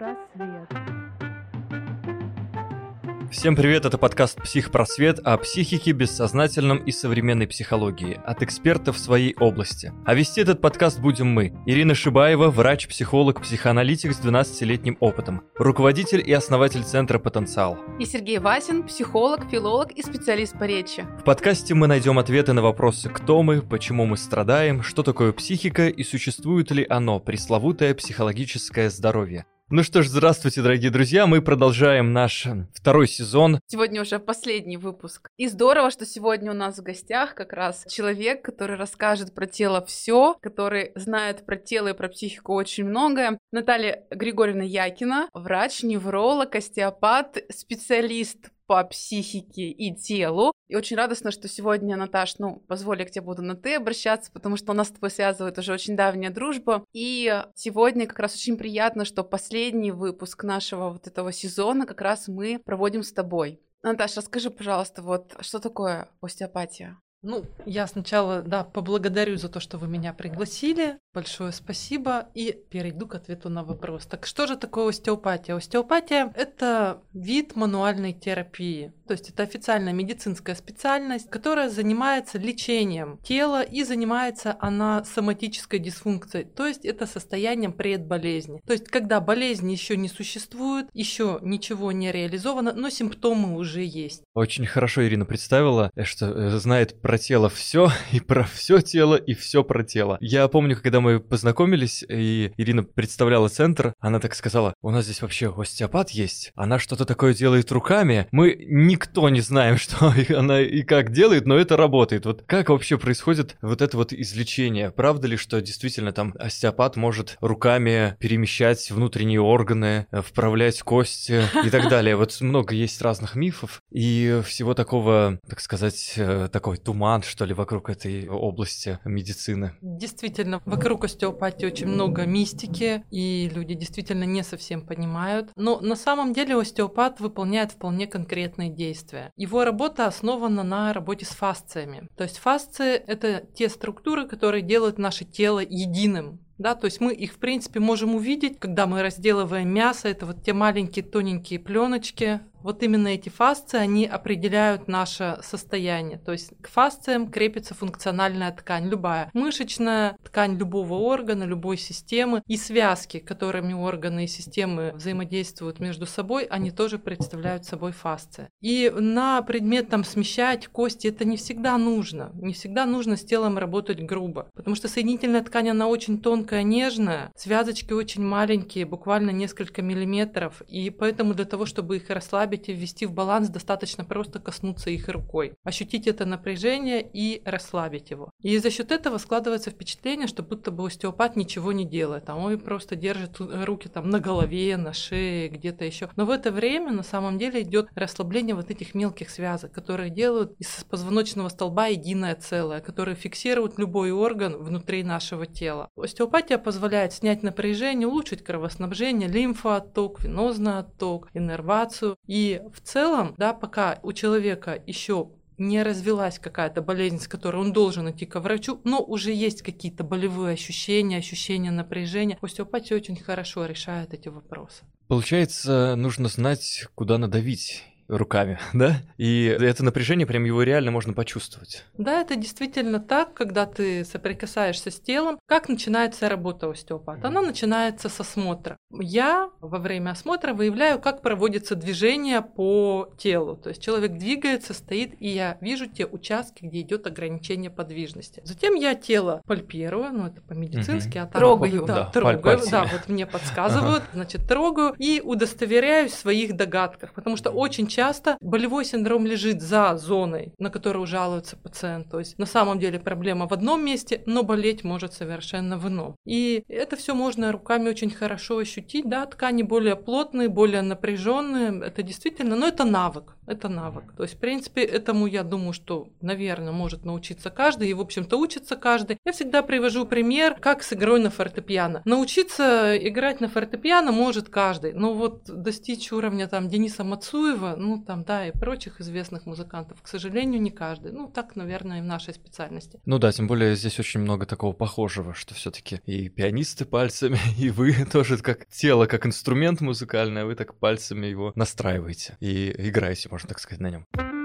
Психпросвет. Всем привет, это подкаст «Психпросвет» о психике, бессознательном и современной психологии от экспертов в своей области. А вести этот подкаст будем мы. Ирина Шибаева, врач-психолог, психоаналитик с 12-летним опытом, руководитель и основатель Центра «Потенциал». И Сергей Васин, психолог, филолог и специалист по речи. В подкасте мы найдем ответы на вопросы «Кто мы?», «Почему мы страдаем?», «Что такое психика?» и существует ли оно, пресловутое психологическое здоровье. Ну что ж, здравствуйте, дорогие друзья. Мы продолжаем наш второй сезон. Сегодня уже последний выпуск. И здорово, что сегодня у нас в гостях как раз человек, который расскажет про тело все, который знает про тело и про психику очень многое. Наталья Григорьевна Якина, врач, невролог, остеопат, специалист по психике и телу. И очень радостно, что сегодня, Наташ, ну, позволь, я к тебе буду на «ты» обращаться, потому что у нас с тобой связывает уже очень давняя дружба. И сегодня как раз очень приятно, что последний выпуск нашего вот этого сезона как раз мы проводим с тобой. Наташа, расскажи, пожалуйста, вот что такое остеопатия? Ну, я сначала, да, поблагодарю за то, что вы меня пригласили. Большое спасибо. И перейду к ответу на вопрос. Так что же такое остеопатия? Остеопатия – это вид мануальной терапии. То есть это официальная медицинская специальность, которая занимается лечением тела и занимается она соматической дисфункцией. То есть это состоянием предболезни. То есть когда болезнь еще не существует, еще ничего не реализовано, но симптомы уже есть. Очень хорошо Ирина представила, что э, знает про тело все, и про все тело, и все про тело. Я помню, когда мы познакомились, и Ирина представляла центр, она так сказала, у нас здесь вообще остеопат есть, она что-то такое делает руками, мы никто не знаем, что она и как делает, но это работает. Вот как вообще происходит вот это вот излечение? Правда ли, что действительно там остеопат может руками перемещать внутренние органы, вправлять кости и так далее? Вот много есть разных мифов и всего такого, так сказать, э, такой туман туман, что ли, вокруг этой области медицины. Действительно, вокруг остеопатии очень много мистики, и люди действительно не совсем понимают. Но на самом деле остеопат выполняет вполне конкретные действия. Его работа основана на работе с фасциями. То есть фасции – это те структуры, которые делают наше тело единым да, то есть мы их, в принципе, можем увидеть, когда мы разделываем мясо, это вот те маленькие тоненькие пленочки, вот именно эти фасции, они определяют наше состояние. То есть к фасциям крепится функциональная ткань, любая. Мышечная ткань любого органа, любой системы и связки, которыми органы и системы взаимодействуют между собой, они тоже представляют собой фасции. И на предмет там смещать кости это не всегда нужно. Не всегда нужно с телом работать грубо. Потому что соединительная ткань, она очень тонкая, нежная, связочки очень маленькие, буквально несколько миллиметров. И поэтому для того, чтобы их расслабить, расслабить и ввести в баланс, достаточно просто коснуться их рукой, ощутить это напряжение и расслабить его. И за счет этого складывается впечатление, что будто бы остеопат ничего не делает, а он просто держит руки там на голове, на шее, где-то еще. Но в это время на самом деле идет расслабление вот этих мелких связок, которые делают из позвоночного столба единое целое, которые фиксируют любой орган внутри нашего тела. Остеопатия позволяет снять напряжение, улучшить кровоснабжение, лимфоотток, венозный отток, иннервацию и и в целом, да, пока у человека еще не развилась какая-то болезнь, с которой он должен идти к врачу, но уже есть какие-то болевые ощущения, ощущения напряжения. Остеопатия очень хорошо решает эти вопросы. Получается, нужно знать, куда надавить руками, да? И это напряжение, прям его реально можно почувствовать. Да, это действительно так, когда ты соприкасаешься с телом. Как начинается работа остеопата? Она начинается с осмотра. Я во время осмотра выявляю, как проводится движение по телу. То есть человек двигается, стоит, и я вижу те участки, где идет ограничение подвижности. Затем я тело пальпирую, ну это по-медицински, угу. а там трогаю, да, да трогаю, да, вот мне подсказывают, значит трогаю и удостоверяюсь в своих догадках, потому что очень часто часто болевой синдром лежит за зоной, на которую жалуется пациент. То есть на самом деле проблема в одном месте, но болеть может совершенно в ином. И это все можно руками очень хорошо ощутить. Да, ткани более плотные, более напряженные. Это действительно, но это навык. Это навык. То есть, в принципе, этому я думаю, что, наверное, может научиться каждый, и, в общем-то, учится каждый. Я всегда привожу пример, как с игрой на фортепиано. Научиться играть на фортепиано может каждый, но вот достичь уровня там Дениса Мацуева, ну там, да, и прочих известных музыкантов, к сожалению, не каждый. Ну, так, наверное, и в нашей специальности. Ну да, тем более здесь очень много такого похожего, что все-таки и пианисты пальцами, и вы тоже как тело, как инструмент музыкальный, а вы так пальцами его настраиваете и играете, можно так сказать, на нем.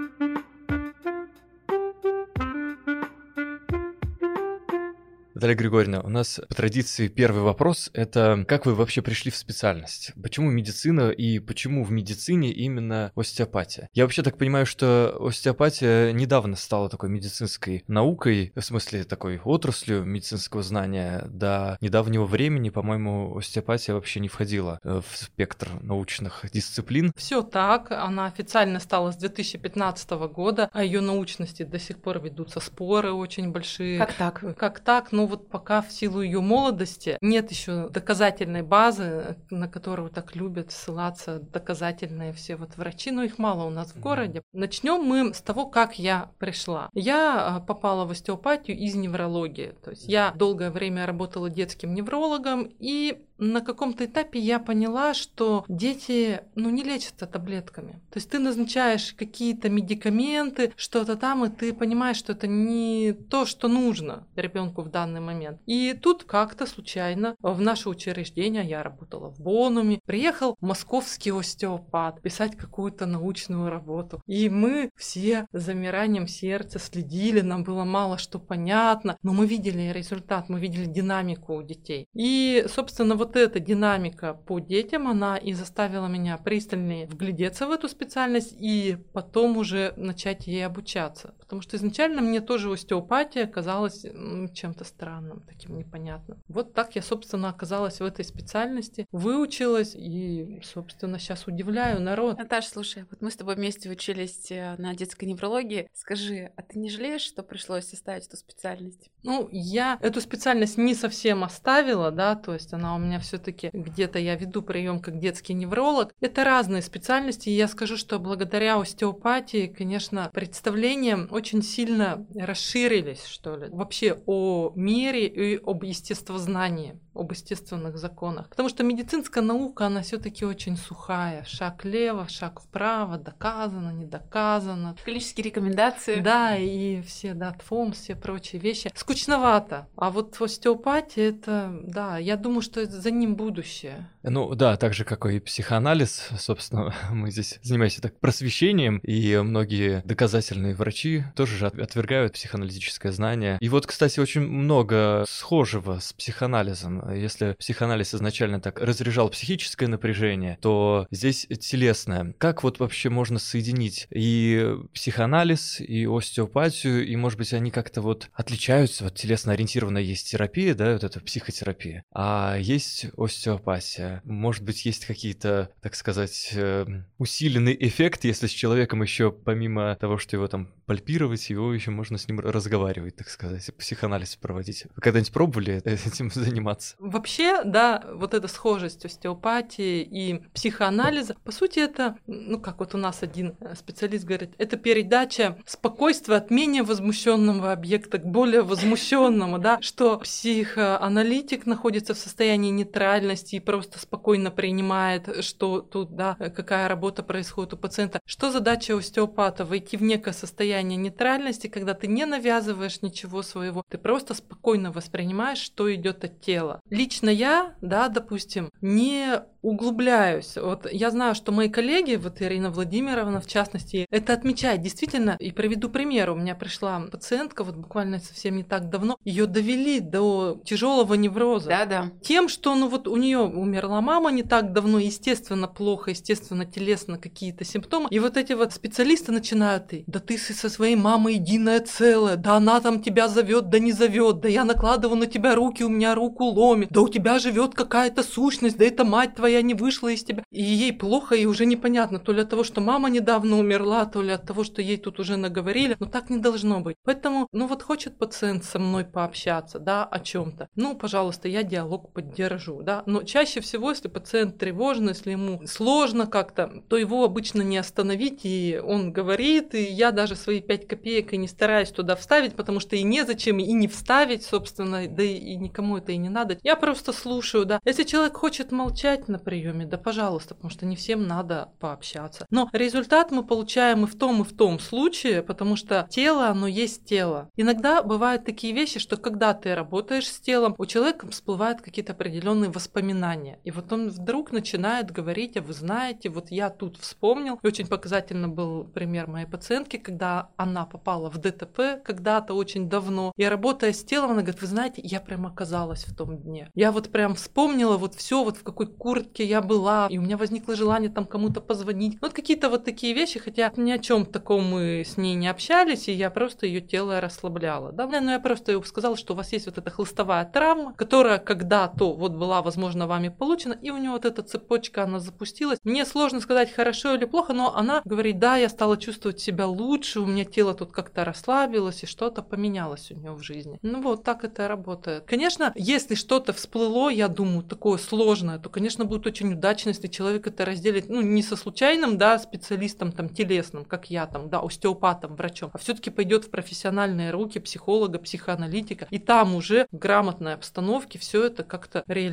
Наталья Григорьевна, у нас по традиции первый вопрос – это как вы вообще пришли в специальность? Почему медицина и почему в медицине именно остеопатия? Я вообще так понимаю, что остеопатия недавно стала такой медицинской наукой, в смысле такой отраслью медицинского знания. До недавнего времени, по-моему, остеопатия вообще не входила э, в спектр научных дисциплин. Все так, она официально стала с 2015 года, о ее научности до сих пор ведутся споры очень большие. Как так? Как так? Ну, вот пока в силу ее молодости нет еще доказательной базы, на которую так любят ссылаться доказательные все вот врачи, но их мало у нас в городе. Начнем мы с того, как я пришла. Я а, попала в остеопатию из неврологии. То есть я долгое время работала детским неврологом и на каком-то этапе я поняла, что дети, ну, не лечатся таблетками. То есть ты назначаешь какие-то медикаменты, что-то там, и ты понимаешь, что это не то, что нужно ребенку в данный момент. И тут как-то случайно в наше учреждение, я работала в Бонуме, приехал московский остеопат писать какую-то научную работу. И мы все с замиранием сердца следили, нам было мало что понятно, но мы видели результат, мы видели динамику у детей. И, собственно, вот вот эта динамика по детям, она и заставила меня пристальнее вглядеться в эту специальность и потом уже начать ей обучаться. Потому что изначально мне тоже остеопатия казалась чем-то странным, таким непонятным. Вот так я, собственно, оказалась в этой специальности, выучилась и, собственно, сейчас удивляю народ. Наташа, слушай, вот мы с тобой вместе учились э, на детской неврологии. Скажи, а ты не жалеешь, что пришлось оставить эту специальность? Ну, я эту специальность не совсем оставила, да, то есть она у меня все-таки где-то я веду прием как детский невролог. Это разные специальности, и я скажу, что благодаря остеопатии, конечно, представлением очень сильно расширились, что ли, вообще о мире и об естествознании об естественных законах. Потому что медицинская наука, она все-таки очень сухая. Шаг лево, шаг вправо, доказано, не доказано. Клинические рекомендации. Да, и все, да, ТФОМ, все прочие вещи. Скучновато. А вот остеопатия, это, да, я думаю, что за ним будущее. Ну да, так же, как и психоанализ, собственно, мы здесь занимаемся так просвещением, и многие доказательные врачи тоже же отвергают психоаналитическое знание. И вот, кстати, очень много схожего с психоанализом если психоанализ изначально так разряжал психическое напряжение, то здесь телесное. Как вот вообще можно соединить и психоанализ, и остеопатию, и, может быть, они как-то вот отличаются? Вот телесно ориентированная есть терапия, да, вот эта психотерапия, а есть остеопатия. Может быть, есть какие-то, так сказать, эм, усиленный эффект, если с человеком еще помимо того, что его там пальпировать, его еще можно с ним разговаривать, так сказать, психоанализ проводить. Вы когда-нибудь пробовали этим заниматься? Вообще, да, вот эта схожесть остеопатии и психоанализа, по сути, это, ну, как вот у нас один э, специалист говорит, это передача спокойствия от менее возмущенного объекта к более возмущенному, да, что психоаналитик находится в состоянии нейтральности и просто спокойно принимает, что тут, да, какая работа происходит у пациента. Что задача остеопата? Войти в некое состояние нейтральности, когда ты не навязываешь ничего своего, ты просто спокойно воспринимаешь, что идет от тела. Лично я, да, допустим, не углубляюсь. Вот я знаю, что мои коллеги, вот Ирина Владимировна в частности, это отмечает действительно. И проведу пример. У меня пришла пациентка вот буквально совсем не так давно. Ее довели до тяжелого невроза. Да, да. Тем, что ну вот у нее умерла мама не так давно, естественно плохо, естественно телесно какие-то симптомы. И вот эти вот специалисты начинают да ты со своей мамой единое целое, да она там тебя зовет, да не зовет, да я накладываю на тебя руки, у меня руку ломит, да у тебя живет какая-то сущность, да это мать твоя не вышла из тебя. И ей плохо, и уже непонятно, то ли от того, что мама недавно умерла, то ли от того, что ей тут уже наговорили. Но так не должно быть. Поэтому, ну вот хочет пациент со мной пообщаться, да, о чем-то. Ну, пожалуйста, я диалог поддерживаю выдержу, да, но чаще всего, если пациент тревожный, если ему сложно как-то, то его обычно не остановить, и он говорит, и я даже свои 5 копеек и не стараюсь туда вставить, потому что и незачем, и не вставить, собственно, да и никому это и не надо. Я просто слушаю, да. Если человек хочет молчать на приеме, да пожалуйста, потому что не всем надо пообщаться. Но результат мы получаем и в том, и в том случае, потому что тело, оно есть тело. Иногда бывают такие вещи, что когда ты работаешь с телом, у человека всплывают какие-то определенные воспоминания. И вот он вдруг начинает говорить, а вы знаете, вот я тут вспомнил. И очень показательно был пример моей пациентки, когда она попала в ДТП когда-то очень давно. И работая с телом, она говорит, вы знаете, я прям оказалась в том дне. Я вот прям вспомнила вот все, вот в какой куртке я была, и у меня возникло желание там кому-то позвонить. Вот какие-то вот такие вещи, хотя ни о чем таком мы с ней не общались, и я просто ее тело расслабляла. Да, но я просто сказала, что у вас есть вот эта хлыстовая травма, которая когда-то вот была, возможно, вами получена, и у нее вот эта цепочка, она запустилась. Мне сложно сказать, хорошо или плохо, но она говорит, да, я стала чувствовать себя лучше, у меня тело тут как-то расслабилось, и что-то поменялось у нее в жизни. Ну вот так это работает. Конечно, если что-то всплыло, я думаю, такое сложное, то, конечно, будет очень удачно, если человек это разделит, ну, не со случайным, да, специалистом там телесным, как я там, да, остеопатом, врачом, а все-таки пойдет в профессиональные руки психолога, психоаналитика, и там уже в грамотной обстановке все это как-то реализуется,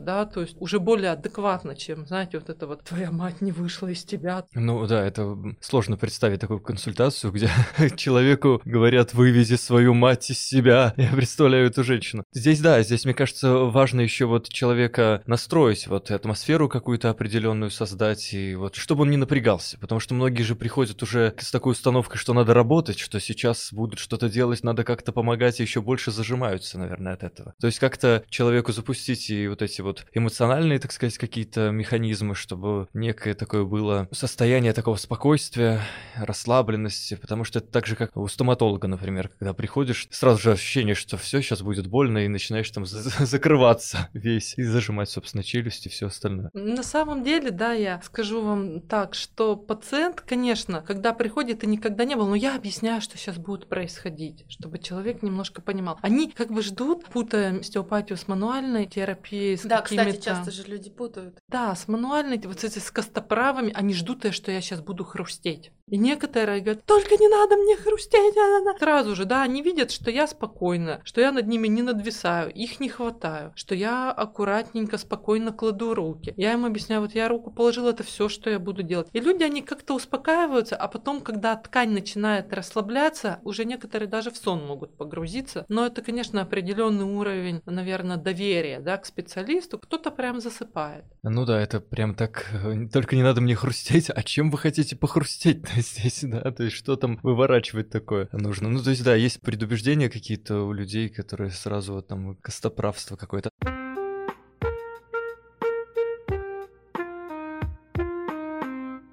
да, то есть уже более адекватно, чем, знаете, вот это вот твоя мать не вышла из тебя. Ну да, это сложно представить такую консультацию, где человеку говорят, вывези свою мать из себя. Я представляю эту женщину. Здесь, да, здесь, мне кажется, важно еще вот человека настроить, вот атмосферу какую-то определенную создать, и вот чтобы он не напрягался, потому что многие же приходят уже с такой установкой, что надо работать, что сейчас будут что-то делать, надо как-то помогать, и еще больше зажимаются, наверное, от этого. То есть как-то человеку запустить и вот эти вот эмоциональные, так сказать, какие-то механизмы, чтобы некое такое было состояние такого спокойствия, расслабленности, потому что это так же, как у стоматолога, например, когда приходишь, сразу же ощущение, что все сейчас будет больно, и начинаешь там закрываться весь и зажимать, собственно, челюсть и все остальное. На самом деле, да, я скажу вам так, что пациент, конечно, когда приходит и никогда не был, но я объясняю, что сейчас будет происходить, чтобы человек немножко понимал. Они как бы ждут, путая остеопатию с мануальной терапией, с Да, кстати, часто же люди путают. Да, с мануальной, вот эти с костоправами, они ждут, что я сейчас буду хрустеть. И некоторые говорят, только не надо мне хрустеть. А, а, а». Сразу же, да, они видят, что я спокойна, что я над ними не надвисаю, их не хватаю, что я аккуратненько, спокойно кладу руки. Я им объясняю, вот я руку положила, это все, что я буду делать. И люди, они как-то успокаиваются, а потом, когда ткань начинает расслабляться, уже некоторые даже в сон могут погрузиться. Но это, конечно, определенный уровень, наверное, доверия, да, к специалисту. Кто-то прям засыпает. Ну да, это прям так, э, только не надо мне хрустеть, а чем вы хотите похрустеть здесь, да, то есть что там выворачивать такое нужно. Ну, то есть, да, есть предубеждения какие-то у людей, которые сразу вот там костоправство какое-то.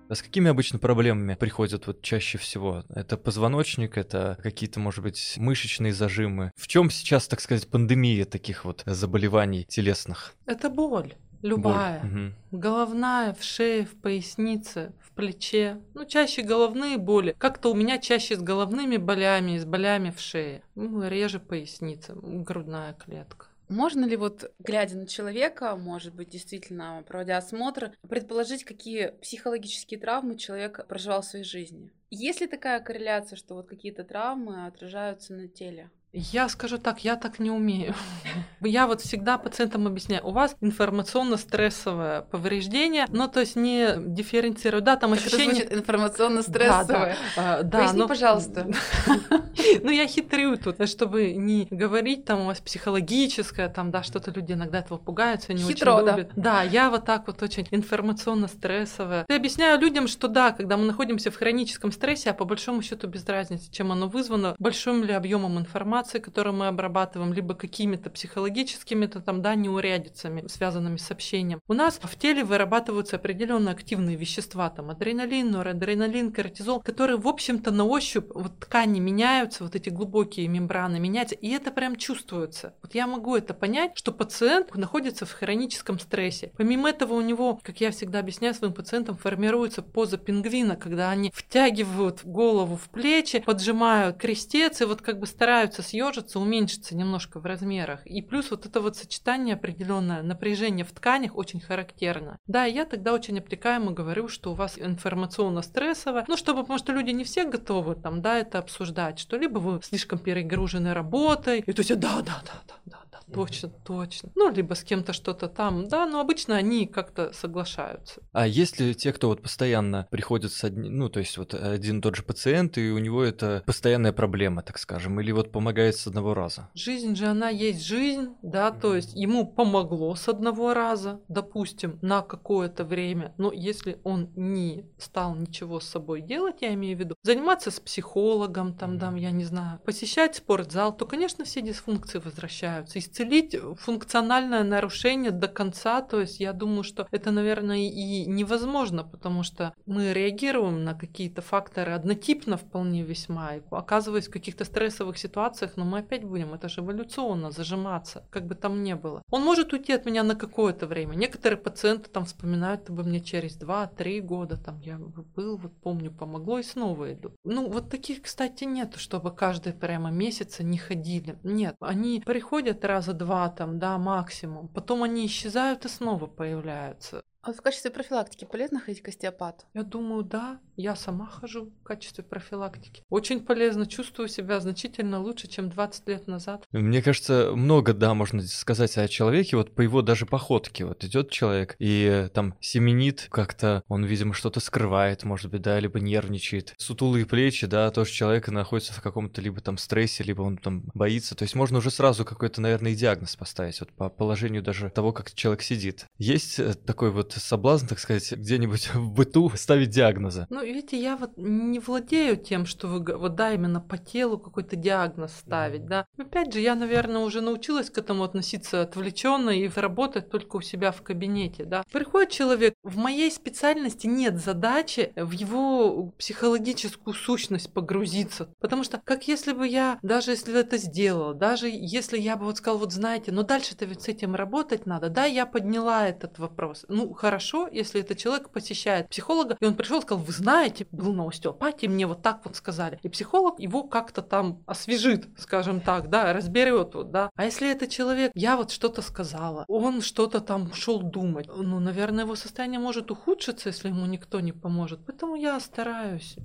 А с какими обычно проблемами приходят вот чаще всего? Это позвоночник, это какие-то, может быть, мышечные зажимы. В чем сейчас, так сказать, пандемия таких вот заболеваний телесных? Это боль. Любая. Боль. Угу. Головная, в шее, в пояснице, в плече. Ну, чаще головные боли. Как-то у меня чаще с головными болями, с болями в шее. Ну, реже поясница, грудная клетка. Можно ли вот, глядя на человека, может быть, действительно, проводя осмотр, предположить, какие психологические травмы человек проживал в своей жизни? Есть ли такая корреляция, что вот какие-то травмы отражаются на теле? Я скажу так, я так не умею. Я вот всегда пациентам объясняю, у вас информационно-стрессовое повреждение, но то есть не дифференцирую, да, там ощущение... Это информационно-стрессовое. Да, да. А, да, Поясни, но... пожалуйста. Ну, я хитрю тут, чтобы не говорить, там у вас психологическое, там, да, что-то люди иногда этого пугаются, не Хитро, очень любят. Да. да, я вот так вот очень информационно-стрессовая. Я объясняю людям, что да, когда мы находимся в хроническом стрессе, а по большому счету без разницы, чем оно вызвано, большим ли объемом информации, которую мы обрабатываем, либо какими-то психологическими -то там, да, неурядицами, связанными с общением. У нас в теле вырабатываются определенные активные вещества, там адреналин, норадреналин, кортизол, которые, в общем-то, на ощупь вот ткани меняются, меняются вот эти глубокие мембраны, меняются, и это прям чувствуется. Вот я могу это понять, что пациент находится в хроническом стрессе. Помимо этого у него, как я всегда объясняю своим пациентам, формируется поза пингвина, когда они втягивают голову в плечи, поджимают крестец и вот как бы стараются съежиться, уменьшиться немножко в размерах. И плюс вот это вот сочетание определенное напряжение в тканях очень характерно. Да, я тогда очень обтекаемо говорю, что у вас информационно стрессово, ну, чтобы, потому что люди не все готовы там, да, это обсуждать, что либо вы слишком перегружены работой, и то есть, да, да, да, да, да, точно, точно. Ну, либо с кем-то что-то там, да, но обычно они как-то соглашаются. А есть ли те, кто вот постоянно приходит с одним, ну, то есть вот один и тот же пациент, и у него это постоянная проблема, так скажем, или вот помогает с одного раза? Жизнь же, она есть жизнь, да, mm-hmm. то есть ему помогло с одного раза, допустим, на какое-то время, но если он не стал ничего с собой делать, я имею в виду, заниматься с психологом, там, да, я не знаю, посещать спортзал, то, конечно, все дисфункции возвращаются. Исцелить функциональное нарушение до конца, то есть я думаю, что это, наверное, и невозможно, потому что мы реагируем на какие-то факторы однотипно вполне весьма, и оказываясь в каких-то стрессовых ситуациях, но мы опять будем, это же эволюционно зажиматься, как бы там ни было. Он может уйти от меня на какое-то время. Некоторые пациенты там вспоминают обо мне через 2-3 года, там я был, вот помню, помогло и снова иду. Ну, вот таких, кстати, нету, чтобы каждые прямо месяца не ходили. Нет, они приходят раза два там, да, максимум, потом они исчезают и снова появляются. А в качестве профилактики полезно ходить к остеопату? Я думаю, да. Я сама хожу в качестве профилактики. Очень полезно. Чувствую себя значительно лучше, чем 20 лет назад. Мне кажется, много, да, можно сказать о человеке. Вот по его даже походке. Вот идет человек и там семенит как-то, он, видимо, что-то скрывает, может быть, да, либо нервничает. Сутулые плечи, да, тоже человек находится в каком-то либо там стрессе, либо он там боится. То есть можно уже сразу какой-то, наверное, диагноз поставить, вот по положению даже того, как человек сидит. Есть э, такой вот соблазн, так сказать, где-нибудь в быту ставить диагнозы. Ну, видите, я вот не владею тем, что вы, вот да, именно по телу какой-то диагноз ставить, да. Опять же, я, наверное, уже научилась к этому относиться отвлеченно и работать только у себя в кабинете, да. Приходит человек, в моей специальности нет задачи в его психологическую сущность погрузиться, потому что как если бы я, даже если это сделала, даже если я бы вот сказала, вот знаете, но дальше-то ведь с этим работать надо, да, я подняла этот вопрос, ну, хорошо, если этот человек посещает психолога, и он пришел и сказал, вы знаете, был на остеопатии, мне вот так вот сказали. И психолог его как-то там освежит, скажем так, да, разберет, вот, да. А если это человек, я вот что-то сказала, он что-то там шел думать, ну, наверное, его состояние может ухудшиться, если ему никто не поможет. Поэтому я стараюсь.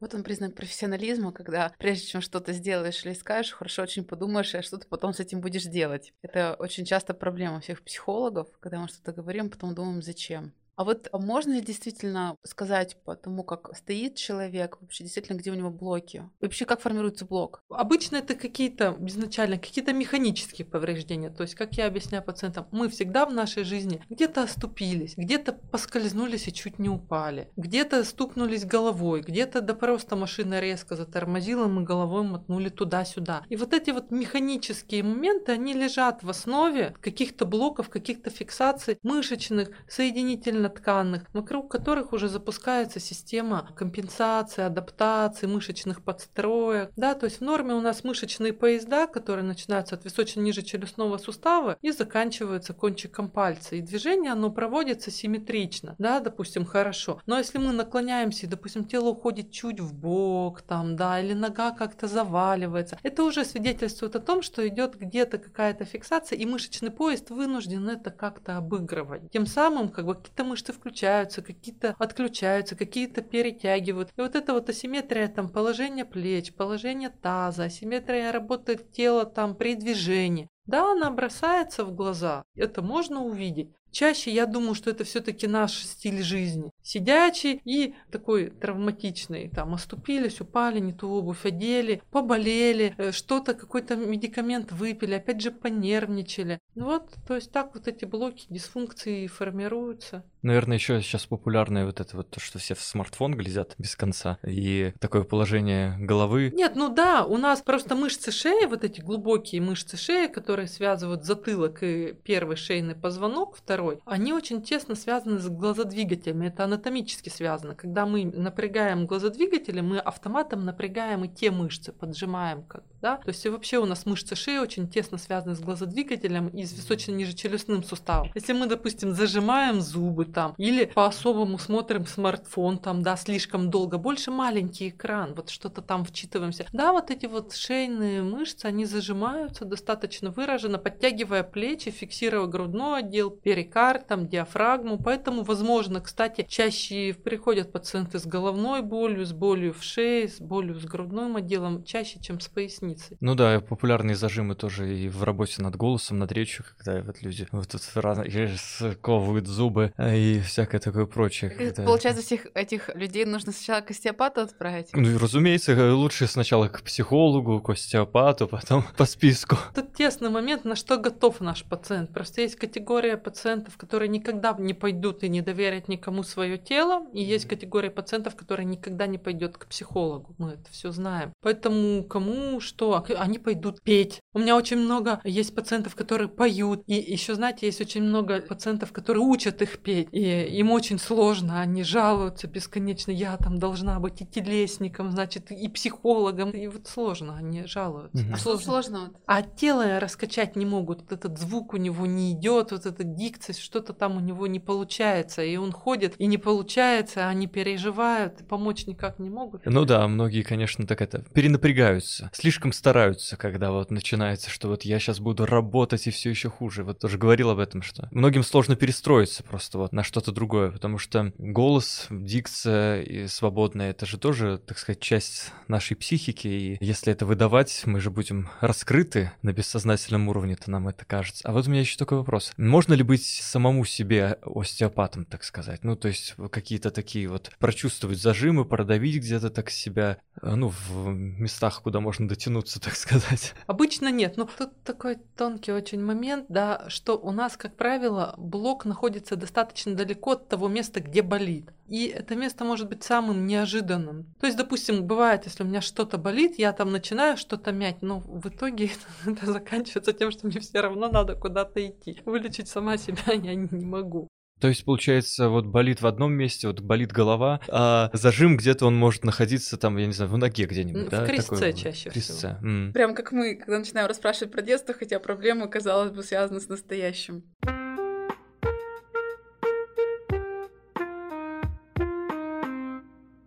Вот он признак профессионализма, когда прежде чем что-то сделаешь или скажешь, хорошо очень подумаешь, а что ты потом с этим будешь делать. Это очень часто проблема всех психологов, когда мы что-то говорим, потом думаем, зачем чем. А вот можно ли действительно сказать по тому, как стоит человек, вообще действительно, где у него блоки? Вообще, как формируется блок? Обычно это какие-то изначально какие-то механические повреждения. То есть, как я объясняю пациентам, мы всегда в нашей жизни где-то оступились, где-то поскользнулись и чуть не упали, где-то стукнулись головой, где-то да просто машина резко затормозила, мы головой мотнули туда-сюда. И вот эти вот механические моменты, они лежат в основе каких-то блоков, каких-то фиксаций мышечных, соединительных тканных, вокруг которых уже запускается система компенсации, адаптации, мышечных подстроек. Да, то есть в норме у нас мышечные поезда, которые начинаются от височно-ниже челюстного сустава и заканчиваются кончиком пальца. И движение оно проводится симметрично, да, допустим, хорошо. Но если мы наклоняемся, и, допустим, тело уходит чуть в бок, там, да, или нога как-то заваливается, это уже свидетельствует о том, что идет где-то какая-то фиксация, и мышечный поезд вынужден это как-то обыгрывать. Тем самым, как бы, какие-то мышцы включаются, какие-то отключаются, какие-то перетягивают. И вот эта вот асимметрия там положение плеч, положение таза, асимметрия работы тела там при движении. Да, она бросается в глаза, это можно увидеть. Чаще я думаю, что это все-таки наш стиль жизни. Сидячий и такой травматичный. Там оступились, упали, не ту обувь одели, поболели, э, что-то, какой-то медикамент выпили, опять же понервничали. Вот, то есть так вот эти блоки дисфункции формируются. Наверное, еще сейчас популярное вот это вот то, что все в смартфон глядят без конца, и такое положение головы. Нет, ну да, у нас просто мышцы шеи, вот эти глубокие мышцы шеи, которые связывают затылок и первый шейный позвонок, второй они очень тесно связаны с глазодвигателями. Это анатомически связано. Когда мы напрягаем глазодвигатели, мы автоматом напрягаем и те мышцы, поджимаем как бы, да. То есть вообще у нас мышцы шеи очень тесно связаны с глазодвигателем и с височно-нижечелюстным суставом. Если мы, допустим, зажимаем зубы там или по-особому смотрим смартфон там, да, слишком долго, больше маленький экран, вот что-то там вчитываемся. Да, вот эти вот шейные мышцы, они зажимаются достаточно выраженно, подтягивая плечи, фиксируя грудной отдел, перикард, там, диафрагму. Поэтому, возможно, кстати, чаще приходят пациенты с головной болью, с болью в шее, с болью с грудным отделом, чаще, чем с поясницей. Ну да, популярные зажимы тоже и в работе над голосом, над речью, когда вот люди вот тут рано сковывают зубы и всякое такое прочее. Когда... Получается, всех этих людей нужно сначала к остеопату отправить? Ну, разумеется, лучше сначала к психологу, к остеопату, потом по списку. Тут тесный момент, на что готов наш пациент. Просто есть категория пациентов, которые никогда не пойдут и не доверят никому свое тело, и есть категория пациентов, которые никогда не пойдет к психологу. Мы это все знаем. Поэтому кому что, они пойдут петь. У меня очень много есть пациентов, которые поют, и еще, знаете, есть очень много пациентов, которые учат их петь, и им очень сложно, они жалуются бесконечно, я там должна быть и телесником, значит, и психологом, и вот сложно, они жалуются. А сложно. сложно? А тело раскачать не могут, вот этот звук у него не идет, вот эта дикция, что-то там у него не получается, и он ходит, и не получается, они переживают, и помочь никак не могут. Ну да, многие, конечно, так это, перенапрягаются, слишком стараются, когда вот начинается, что вот я сейчас буду работать и все еще хуже. Вот тоже говорил об этом, что многим сложно перестроиться просто вот на что-то другое, потому что голос, дикция и свободная, это же тоже, так сказать, часть нашей психики, и если это выдавать, мы же будем раскрыты на бессознательном уровне, то нам это кажется. А вот у меня еще такой вопрос. Можно ли быть самому себе остеопатом, так сказать? Ну, то есть какие-то такие вот прочувствовать зажимы, продавить где-то так себя, ну, в местах, куда можно дотянуться, так сказать. Обычно нет, но тут такой тонкий очень момент, да, что у нас, как правило, блок находится достаточно далеко от того места, где болит. И это место может быть самым неожиданным. То есть, допустим, бывает, если у меня что-то болит, я там начинаю что-то мять, но в итоге это, это заканчивается тем, что мне все равно надо куда-то идти. Вылечить сама себя я не могу. То есть, получается, вот болит в одном месте, вот болит голова, а зажим где-то он может находиться там, я не знаю, в ноге где-нибудь, в да? В крестце Такой, чаще крестце. всего. Mm. Прям как мы, когда начинаем расспрашивать про детство, хотя проблема, казалось бы, связана с настоящим.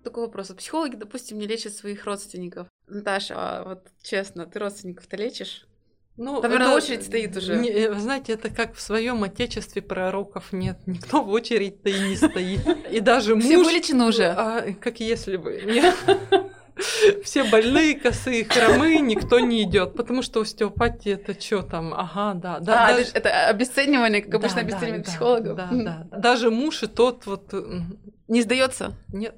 Такой вопрос. Психологи, допустим, не лечат своих родственников. Наташа, а вот честно, ты родственников-то лечишь? Ну, Там, наверное, очередь стоит уже. Не, э, вы знаете, это как в своем отечестве пророков нет. Никто в очередь-то и не стоит. И даже муж... Все вылечены уже? А, как если бы. Все больные, косые, хромые, никто не идет, потому что остеопатия это что там? Ага, да, да. А, даже... это обесценивание, как обычно да, обесценивание да, психологов. Да, да, да. Даже муж и тот вот не сдается. Нет.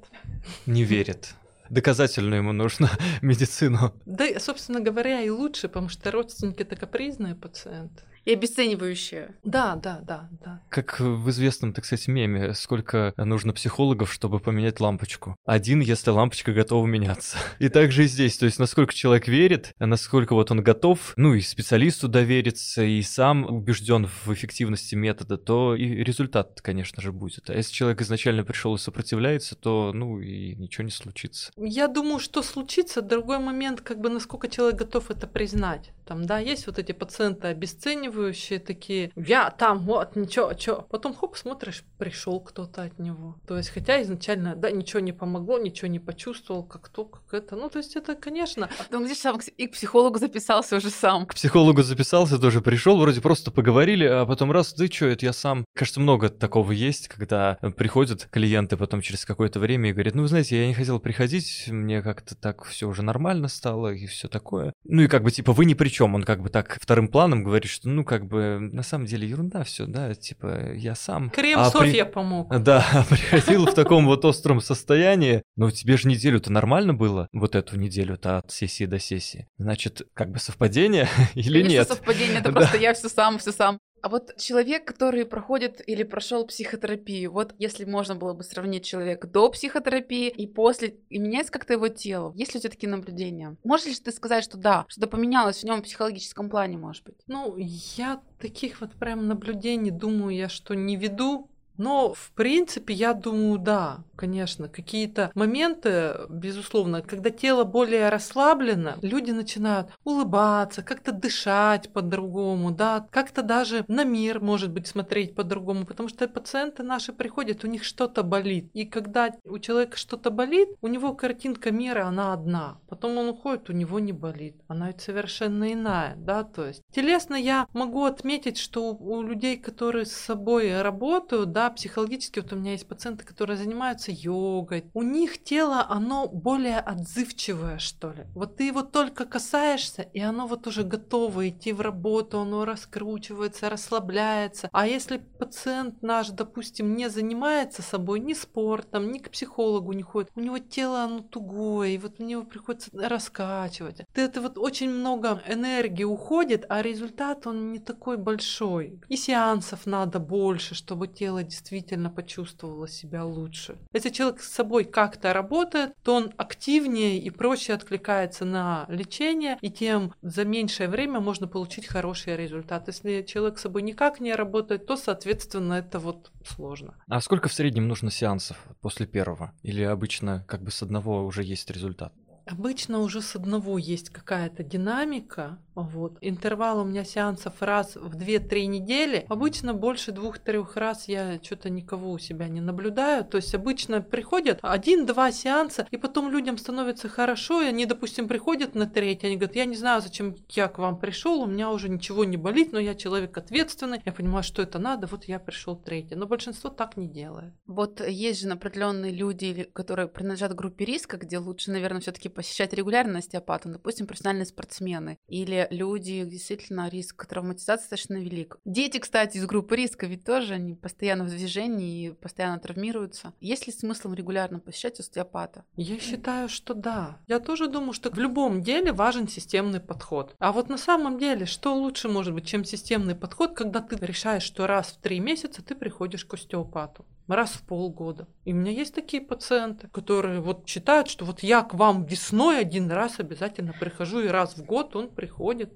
Не верит доказательную ему нужно медицину. Да, собственно говоря, и лучше, потому что родственники это капризные пациенты и обесценивающее. Да, да, да, да. Как в известном, так сказать, меме, сколько нужно психологов, чтобы поменять лампочку. Один, если лампочка готова меняться. И также и здесь, то есть насколько человек верит, насколько вот он готов, ну и специалисту довериться, и сам убежден в эффективности метода, то и результат, конечно же, будет. А если человек изначально пришел и сопротивляется, то, ну, и ничего не случится. Я думаю, что случится. Другой момент, как бы насколько человек готов это признать. Там, да, есть вот эти пациенты обесценивающие такие, я там, вот, ничего, что. Потом, хоп, смотришь, пришел кто-то от него. То есть, хотя изначально, да, ничего не помогло, ничего не почувствовал, как то, как это. Ну, то есть, это, конечно... А потом здесь сам и к психологу записался уже сам. К психологу записался, тоже пришел, вроде просто поговорили, а потом раз, да что, это я сам. Кажется, много такого есть, когда приходят клиенты потом через какое-то время и говорят, ну, вы знаете, я не хотел приходить, мне как-то так все уже нормально стало и все такое. Ну, и как бы, типа, вы ни при чем чем он как бы так вторым планом говорит, что ну как бы на самом деле ерунда все, да, типа я сам. Крем а Софья при... помог. Да, приходил в таком вот остром состоянии, но тебе же неделю-то нормально было, вот эту неделю-то от сессии до сессии. Значит, как бы совпадение или нет? совпадение, это просто я все сам, все сам. А вот человек, который проходит или прошел психотерапию, вот если можно было бы сравнить человека до психотерапии и после, и меняется как-то его тело, есть ли у тебя такие наблюдения? Можешь ли ты сказать, что да, что-то поменялось в нем в психологическом плане, может быть? Ну, я таких вот прям наблюдений, думаю я, что не веду, но, в принципе, я думаю, да, конечно, какие-то моменты, безусловно, когда тело более расслаблено, люди начинают улыбаться, как-то дышать по-другому, да, как-то даже на мир, может быть, смотреть по-другому, потому что пациенты наши приходят, у них что-то болит. И когда у человека что-то болит, у него картинка мира, она одна. Потом он уходит, у него не болит. Она ведь совершенно иная, да, то есть. Телесно я могу отметить, что у людей, которые с собой работают, да, психологически, вот у меня есть пациенты, которые занимаются йогой, у них тело, оно более отзывчивое, что ли. Вот ты его только касаешься, и оно вот уже готово идти в работу, оно раскручивается, расслабляется. А если пациент наш, допустим, не занимается собой ни спортом, ни к психологу не ходит, у него тело, оно тугое, и вот у него приходится раскачивать. Ты это вот очень много энергии уходит, а результат он не такой большой. И сеансов надо больше, чтобы тело действительно почувствовала себя лучше. Если человек с собой как-то работает, то он активнее и проще откликается на лечение, и тем за меньшее время можно получить хороший результат. Если человек с собой никак не работает, то, соответственно, это вот сложно. А сколько в среднем нужно сеансов после первого? Или обычно как бы с одного уже есть результат? Обычно уже с одного есть какая-то динамика. Вот. Интервал у меня сеансов раз в 2-3 недели. Обычно больше двух-трех раз я что-то никого у себя не наблюдаю. То есть обычно приходят один-два сеанса, и потом людям становится хорошо, и они, допустим, приходят на третий, они говорят, я не знаю, зачем я к вам пришел, у меня уже ничего не болит, но я человек ответственный, я понимаю, что это надо, вот я пришел третий. Но большинство так не делает. Вот есть же определенные люди, которые принадлежат группе риска, где лучше, наверное, все-таки посещать регулярно остеопата, допустим, профессиональные спортсмены или люди, действительно риск травматизации достаточно велик. Дети, кстати, из группы риска ведь тоже они постоянно в движении и постоянно травмируются. Есть ли смысл регулярно посещать остеопата? Я считаю, что да. Я тоже думаю, что в любом деле важен системный подход. А вот на самом деле, что лучше может быть, чем системный подход, когда ты решаешь, что раз в три месяца ты приходишь к остеопату раз в полгода. И у меня есть такие пациенты, которые вот считают, что вот я к вам весной один раз обязательно прихожу, и раз в год он приходит.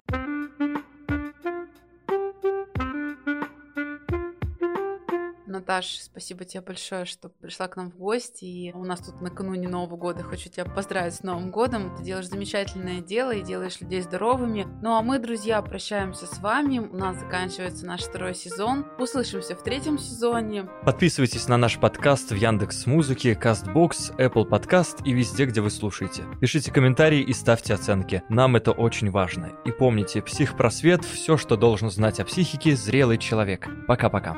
Наташ, спасибо тебе большое, что пришла к нам в гости. И у нас тут накануне Нового года хочу тебя поздравить с Новым годом. Ты делаешь замечательное дело и делаешь людей здоровыми. Ну а мы, друзья, прощаемся с вами. У нас заканчивается наш второй сезон. Услышимся в третьем сезоне. Подписывайтесь на наш подкаст в Яндекс Музыке, Castbox, Apple Podcast и везде, где вы слушаете. Пишите комментарии и ставьте оценки. Нам это очень важно. И помните, психпросвет – все, что должен знать о психике зрелый человек. Пока-пока.